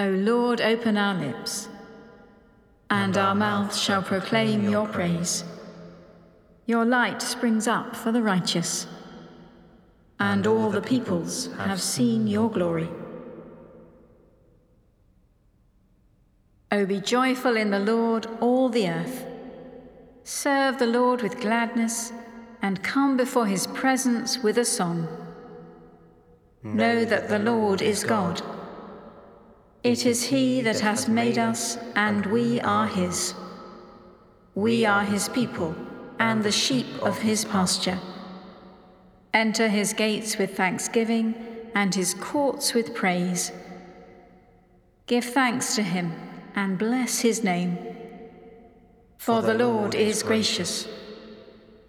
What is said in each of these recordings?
O Lord, open our lips, and our mouths shall proclaim your praise. Your light springs up for the righteous, and all the peoples have seen your glory. O be joyful in the Lord, all the earth. Serve the Lord with gladness, and come before his presence with a song. Know that the Lord is God. It is He that has made us, and we are His. We are His people, and the sheep of His pasture. Enter His gates with thanksgiving, and His courts with praise. Give thanks to Him, and bless His name. For the Lord is gracious,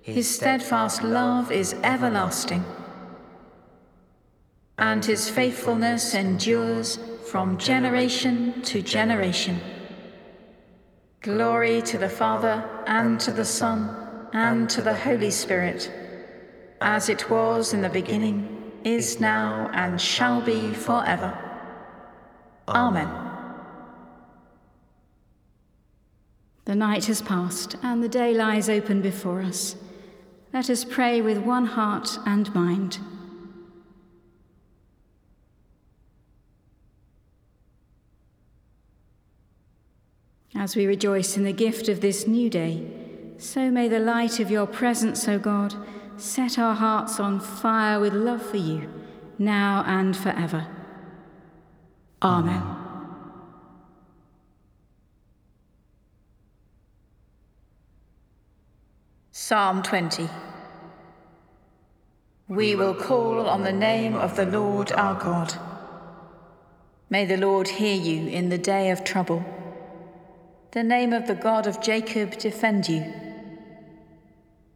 His steadfast love is everlasting, and His faithfulness endures from generation to generation. Glory to the Father, and to the Son, and to the Holy Spirit, as it was in the beginning, is now, and shall be forever. Amen. The night has passed, and the day lies open before us. Let us pray with one heart and mind. As we rejoice in the gift of this new day, so may the light of your presence, O God, set our hearts on fire with love for you, now and forever. Amen. Psalm 20 We will call on the name of the Lord our God. May the Lord hear you in the day of trouble. The name of the God of Jacob defend you.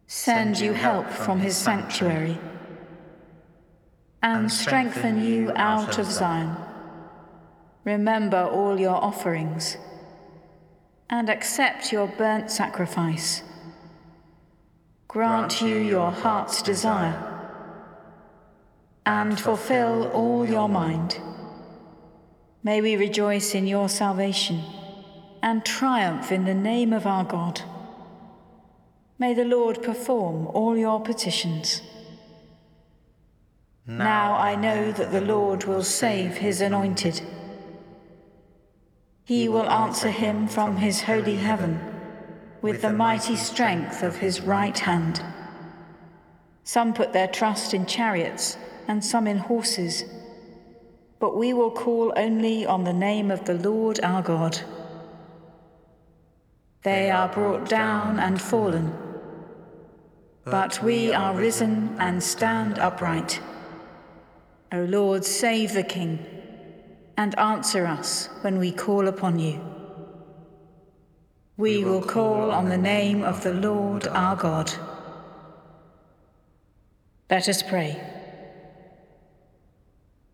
Send you help from his sanctuary and strengthen you out of Zion. Remember all your offerings and accept your burnt sacrifice. Grant you your heart's desire and fulfill all your mind. May we rejoice in your salvation and triumph in the name of our God. May the Lord perform all your petitions. Now I know that the Lord will save his anointed. He will answer him from his holy heaven with the mighty strength of his right hand. Some put their trust in chariots and some in horses, but we will call only on the name of the Lord our God. They are brought down and fallen. But we are risen and stand upright. O Lord, save the King and answer us when we call upon you. We will call on the name of the Lord our God. Let us pray.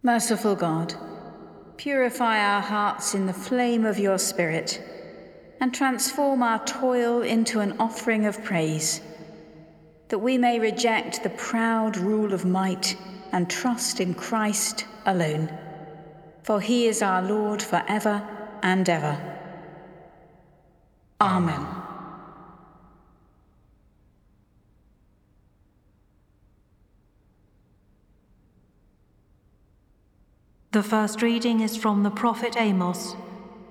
Merciful God, purify our hearts in the flame of your Spirit and transform our toil into an offering of praise, that we may reject the proud rule of might and trust in Christ alone. For he is our Lord for ever and ever. Amen. The first reading is from the prophet Amos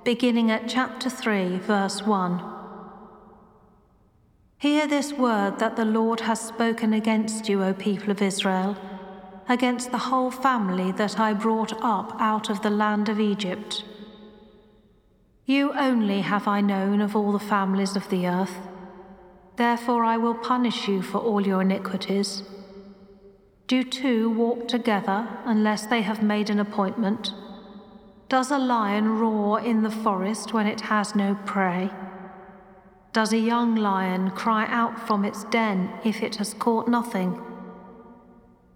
beginning at chapter 3, verse 1. Hear this word that the Lord has spoken against you, O people of Israel, against the whole family that I brought up out of the land of Egypt. You only have I known of all the families of the earth. Therefore I will punish you for all your iniquities. Do two walk together unless they have made an appointment? Does a lion roar in the forest when it has no prey? Does a young lion cry out from its den if it has caught nothing?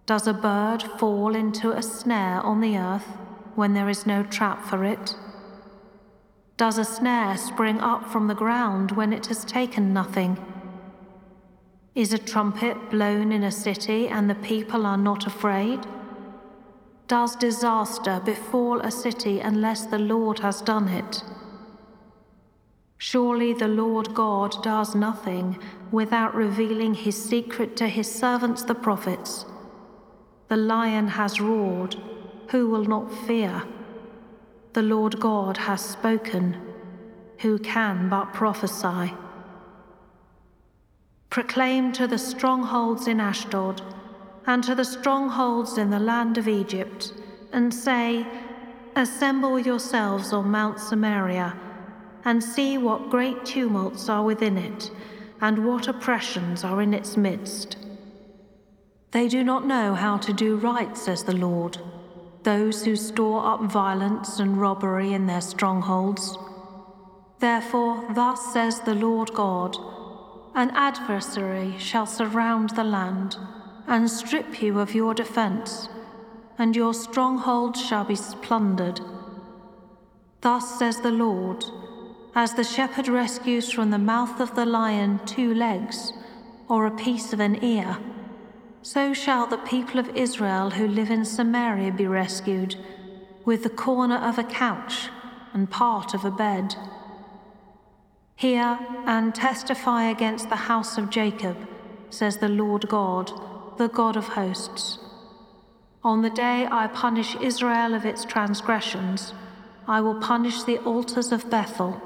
Does a bird fall into a snare on the earth when there is no trap for it? Does a snare spring up from the ground when it has taken nothing? Is a trumpet blown in a city and the people are not afraid? Does disaster befall a city unless the Lord has done it? Surely the Lord God does nothing without revealing his secret to his servants the prophets. The lion has roared, who will not fear? The Lord God has spoken, who can but prophesy? Proclaim to the strongholds in Ashdod and to the strongholds in the land of Egypt, and say, Assemble yourselves on Mount Samaria, and see what great tumults are within it, and what oppressions are in its midst. They do not know how to do right, says the Lord, those who store up violence and robbery in their strongholds. Therefore, thus says the Lord God An adversary shall surround the land and strip you of your defense, and your stronghold shall be plundered. Thus says the Lord As the shepherd rescues from the mouth of the lion two legs or a piece of an ear, so shall the people of Israel who live in Samaria be rescued, with the corner of a couch and part of a bed. Hear and testify against the house of Jacob, says the Lord God the God of hosts. On the day I punish Israel of its transgressions, I will punish the altars of Bethel,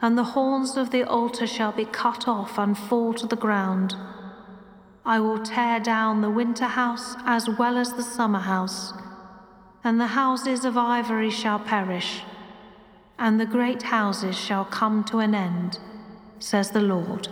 and the horns of the altar shall be cut off and fall to the ground. I will tear down the winter house as well as the summer house, and the houses of ivory shall perish, and the great houses shall come to an end, says the Lord.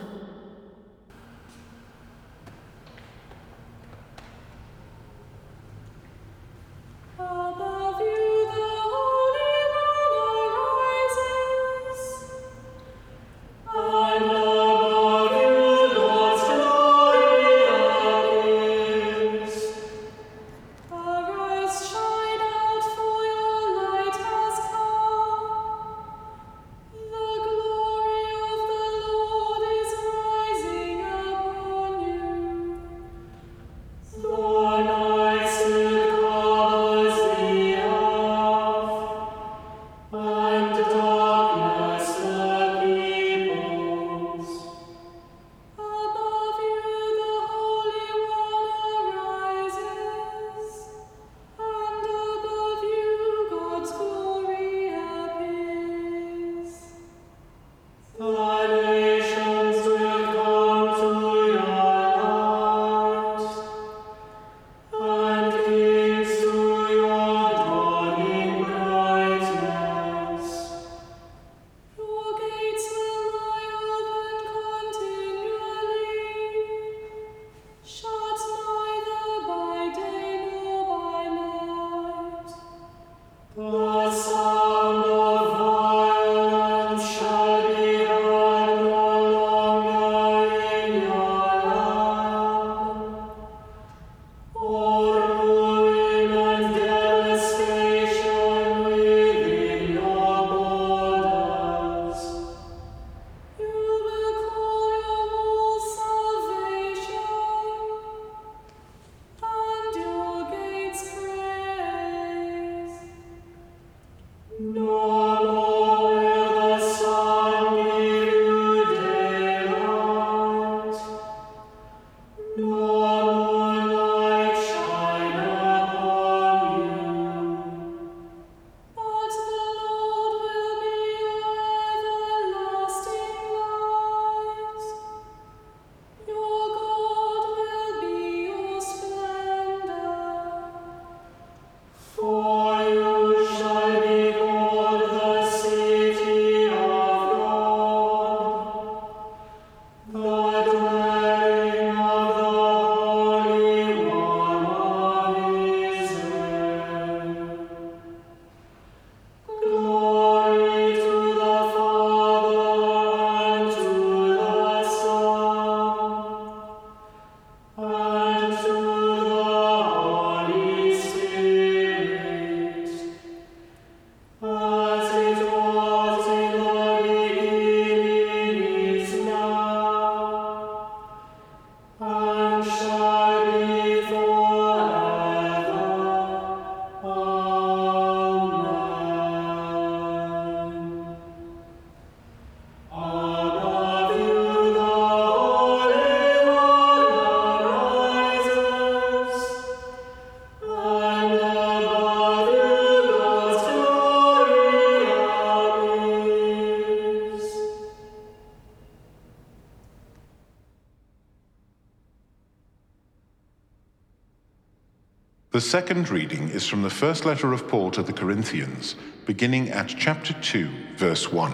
The second reading is from the first letter of Paul to the Corinthians, beginning at chapter 2, verse 1.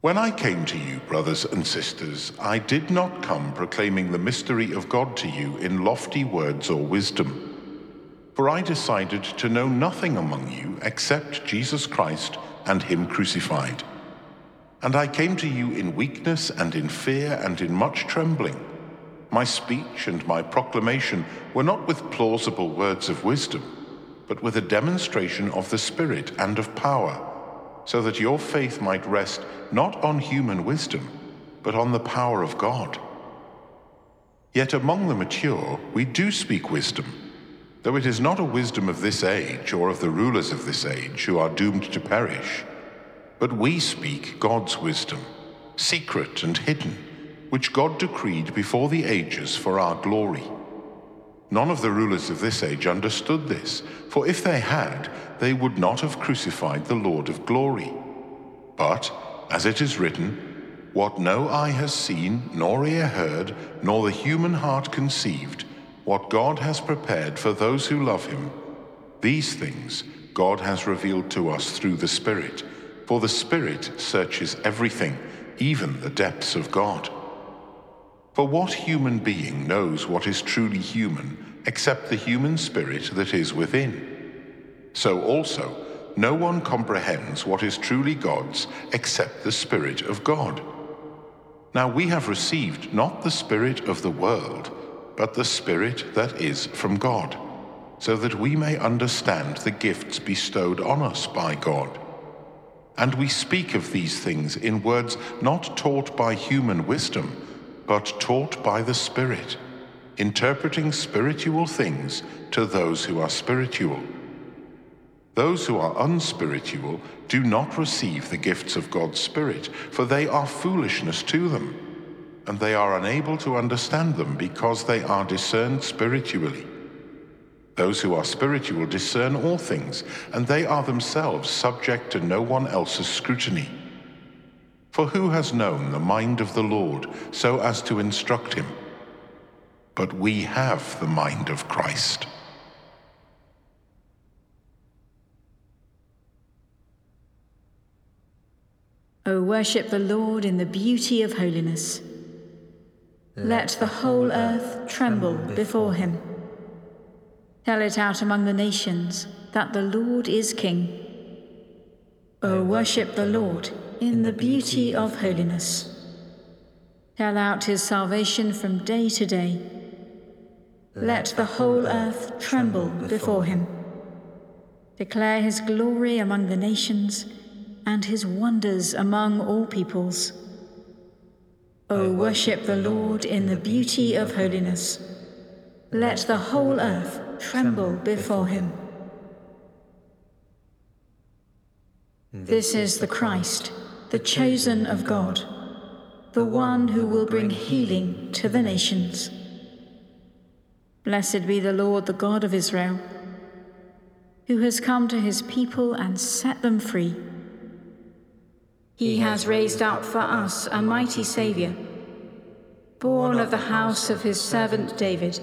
When I came to you, brothers and sisters, I did not come proclaiming the mystery of God to you in lofty words or wisdom. For I decided to know nothing among you except Jesus Christ and Him crucified. And I came to you in weakness and in fear and in much trembling. My speech and my proclamation were not with plausible words of wisdom, but with a demonstration of the Spirit and of power, so that your faith might rest not on human wisdom, but on the power of God. Yet among the mature we do speak wisdom, though it is not a wisdom of this age or of the rulers of this age who are doomed to perish, but we speak God's wisdom, secret and hidden which God decreed before the ages for our glory. None of the rulers of this age understood this, for if they had, they would not have crucified the Lord of glory. But, as it is written, what no eye has seen, nor ear heard, nor the human heart conceived, what God has prepared for those who love him, these things God has revealed to us through the Spirit. For the Spirit searches everything, even the depths of God. For what human being knows what is truly human except the human spirit that is within? So also, no one comprehends what is truly God's except the Spirit of God. Now we have received not the Spirit of the world, but the Spirit that is from God, so that we may understand the gifts bestowed on us by God. And we speak of these things in words not taught by human wisdom but taught by the Spirit, interpreting spiritual things to those who are spiritual. Those who are unspiritual do not receive the gifts of God's Spirit, for they are foolishness to them, and they are unable to understand them because they are discerned spiritually. Those who are spiritual discern all things, and they are themselves subject to no one else's scrutiny. For who has known the mind of the Lord so as to instruct him? But we have the mind of Christ. O worship the Lord in the beauty of holiness. Let the whole earth tremble before him. Tell it out among the nations that the Lord is King. O worship the Lord in the beauty of holiness. Tell out his salvation from day to day. Let the whole earth tremble before him. Declare his glory among the nations and his wonders among all peoples. O worship the Lord in the beauty of holiness. Let the whole earth tremble before him. This is the Christ the chosen of God, the one who will bring healing to the nations. Blessed be the Lord, the God of Israel, who has come to his people and set them free. He has raised up for us a mighty Saviour, born of the house of his servant David.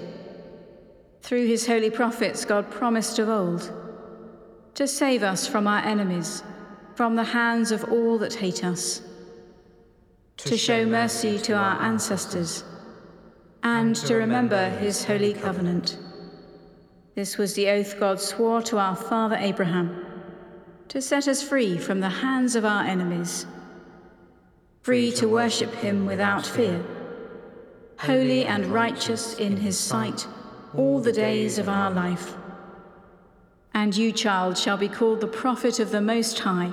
Through his holy prophets, God promised of old to save us from our enemies from the hands of all that hate us, to show mercy to our ancestors, and to remember his holy covenant. This was the oath God swore to our father Abraham, to set us free from the hands of our enemies, free to worship him without fear, holy and righteous in his sight all the days of our life. And you, child, shall be called the prophet of the Most High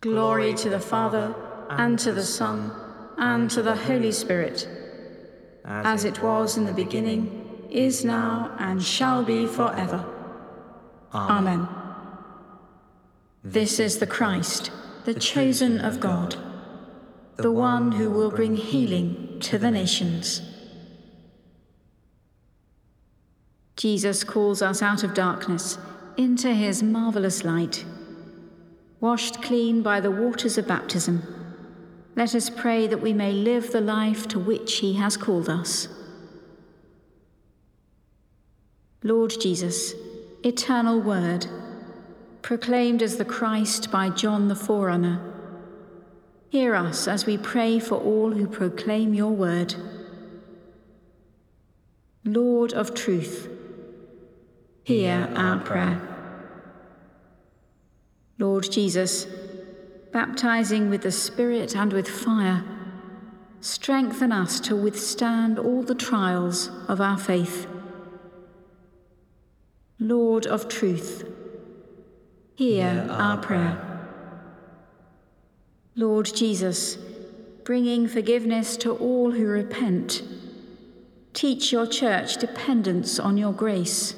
Glory to the Father, and to the Son, and to the Holy Spirit, as it was in the beginning, is now, and shall be forever. Amen. This is the Christ, the chosen of God, the one who will bring healing to the nations. Jesus calls us out of darkness into his marvelous light. Washed clean by the waters of baptism, let us pray that we may live the life to which he has called us. Lord Jesus, eternal Word, proclaimed as the Christ by John the Forerunner, hear us as we pray for all who proclaim your word. Lord of truth, hear our prayer. Lord Jesus, baptizing with the Spirit and with fire, strengthen us to withstand all the trials of our faith. Lord of truth, hear our prayer. Lord Jesus, bringing forgiveness to all who repent, teach your church dependence on your grace.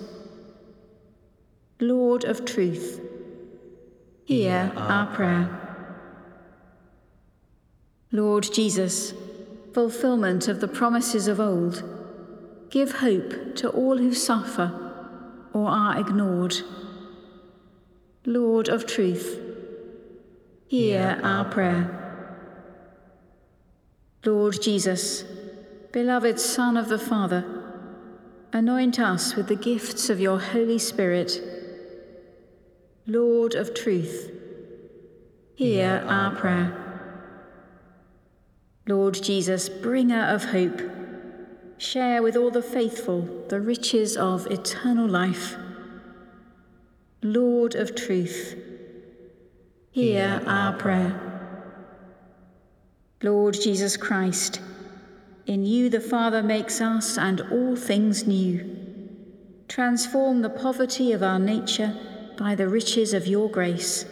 Lord of truth, hear our prayer. Lord Jesus, fulfillment of the promises of old, give hope to all who suffer or are ignored. Lord of truth, hear our prayer. Lord Jesus, beloved Son of the Father, anoint us with the gifts of your Holy Spirit Lord of truth, hear our prayer. Lord Jesus, bringer of hope, share with all the faithful the riches of eternal life. Lord of truth, hear our prayer. Lord Jesus Christ, in you the Father makes us and all things new. Transform the poverty of our nature by the riches of your grace,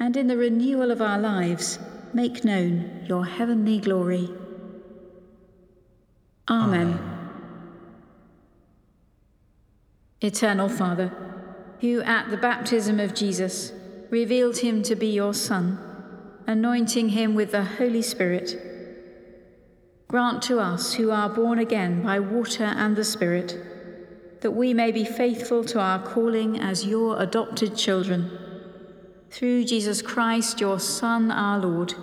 and in the renewal of our lives, make known your heavenly glory. Amen. Amen. Eternal Father, who at the baptism of Jesus revealed him to be your Son, anointing him with the Holy Spirit, grant to us who are born again by water and the Spirit that we may be faithful to our calling as your adopted children. Through Jesus Christ, your Son, our Lord,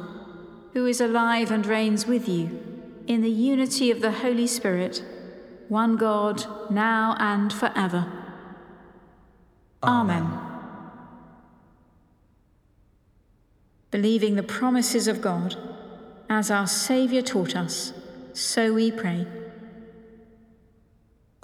who is alive and reigns with you in the unity of the Holy Spirit, one God, now and forever. Amen. Amen. Believing the promises of God, as our Saviour taught us, so we pray.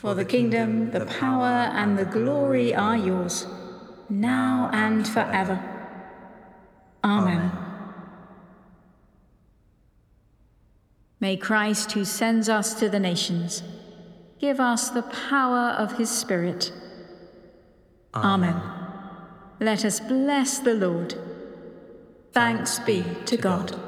For the kingdom, the power, and the glory are yours, now and forever. Amen. May Christ, who sends us to the nations, give us the power of his Spirit. Amen. Amen. Let us bless the Lord. Thanks be to God.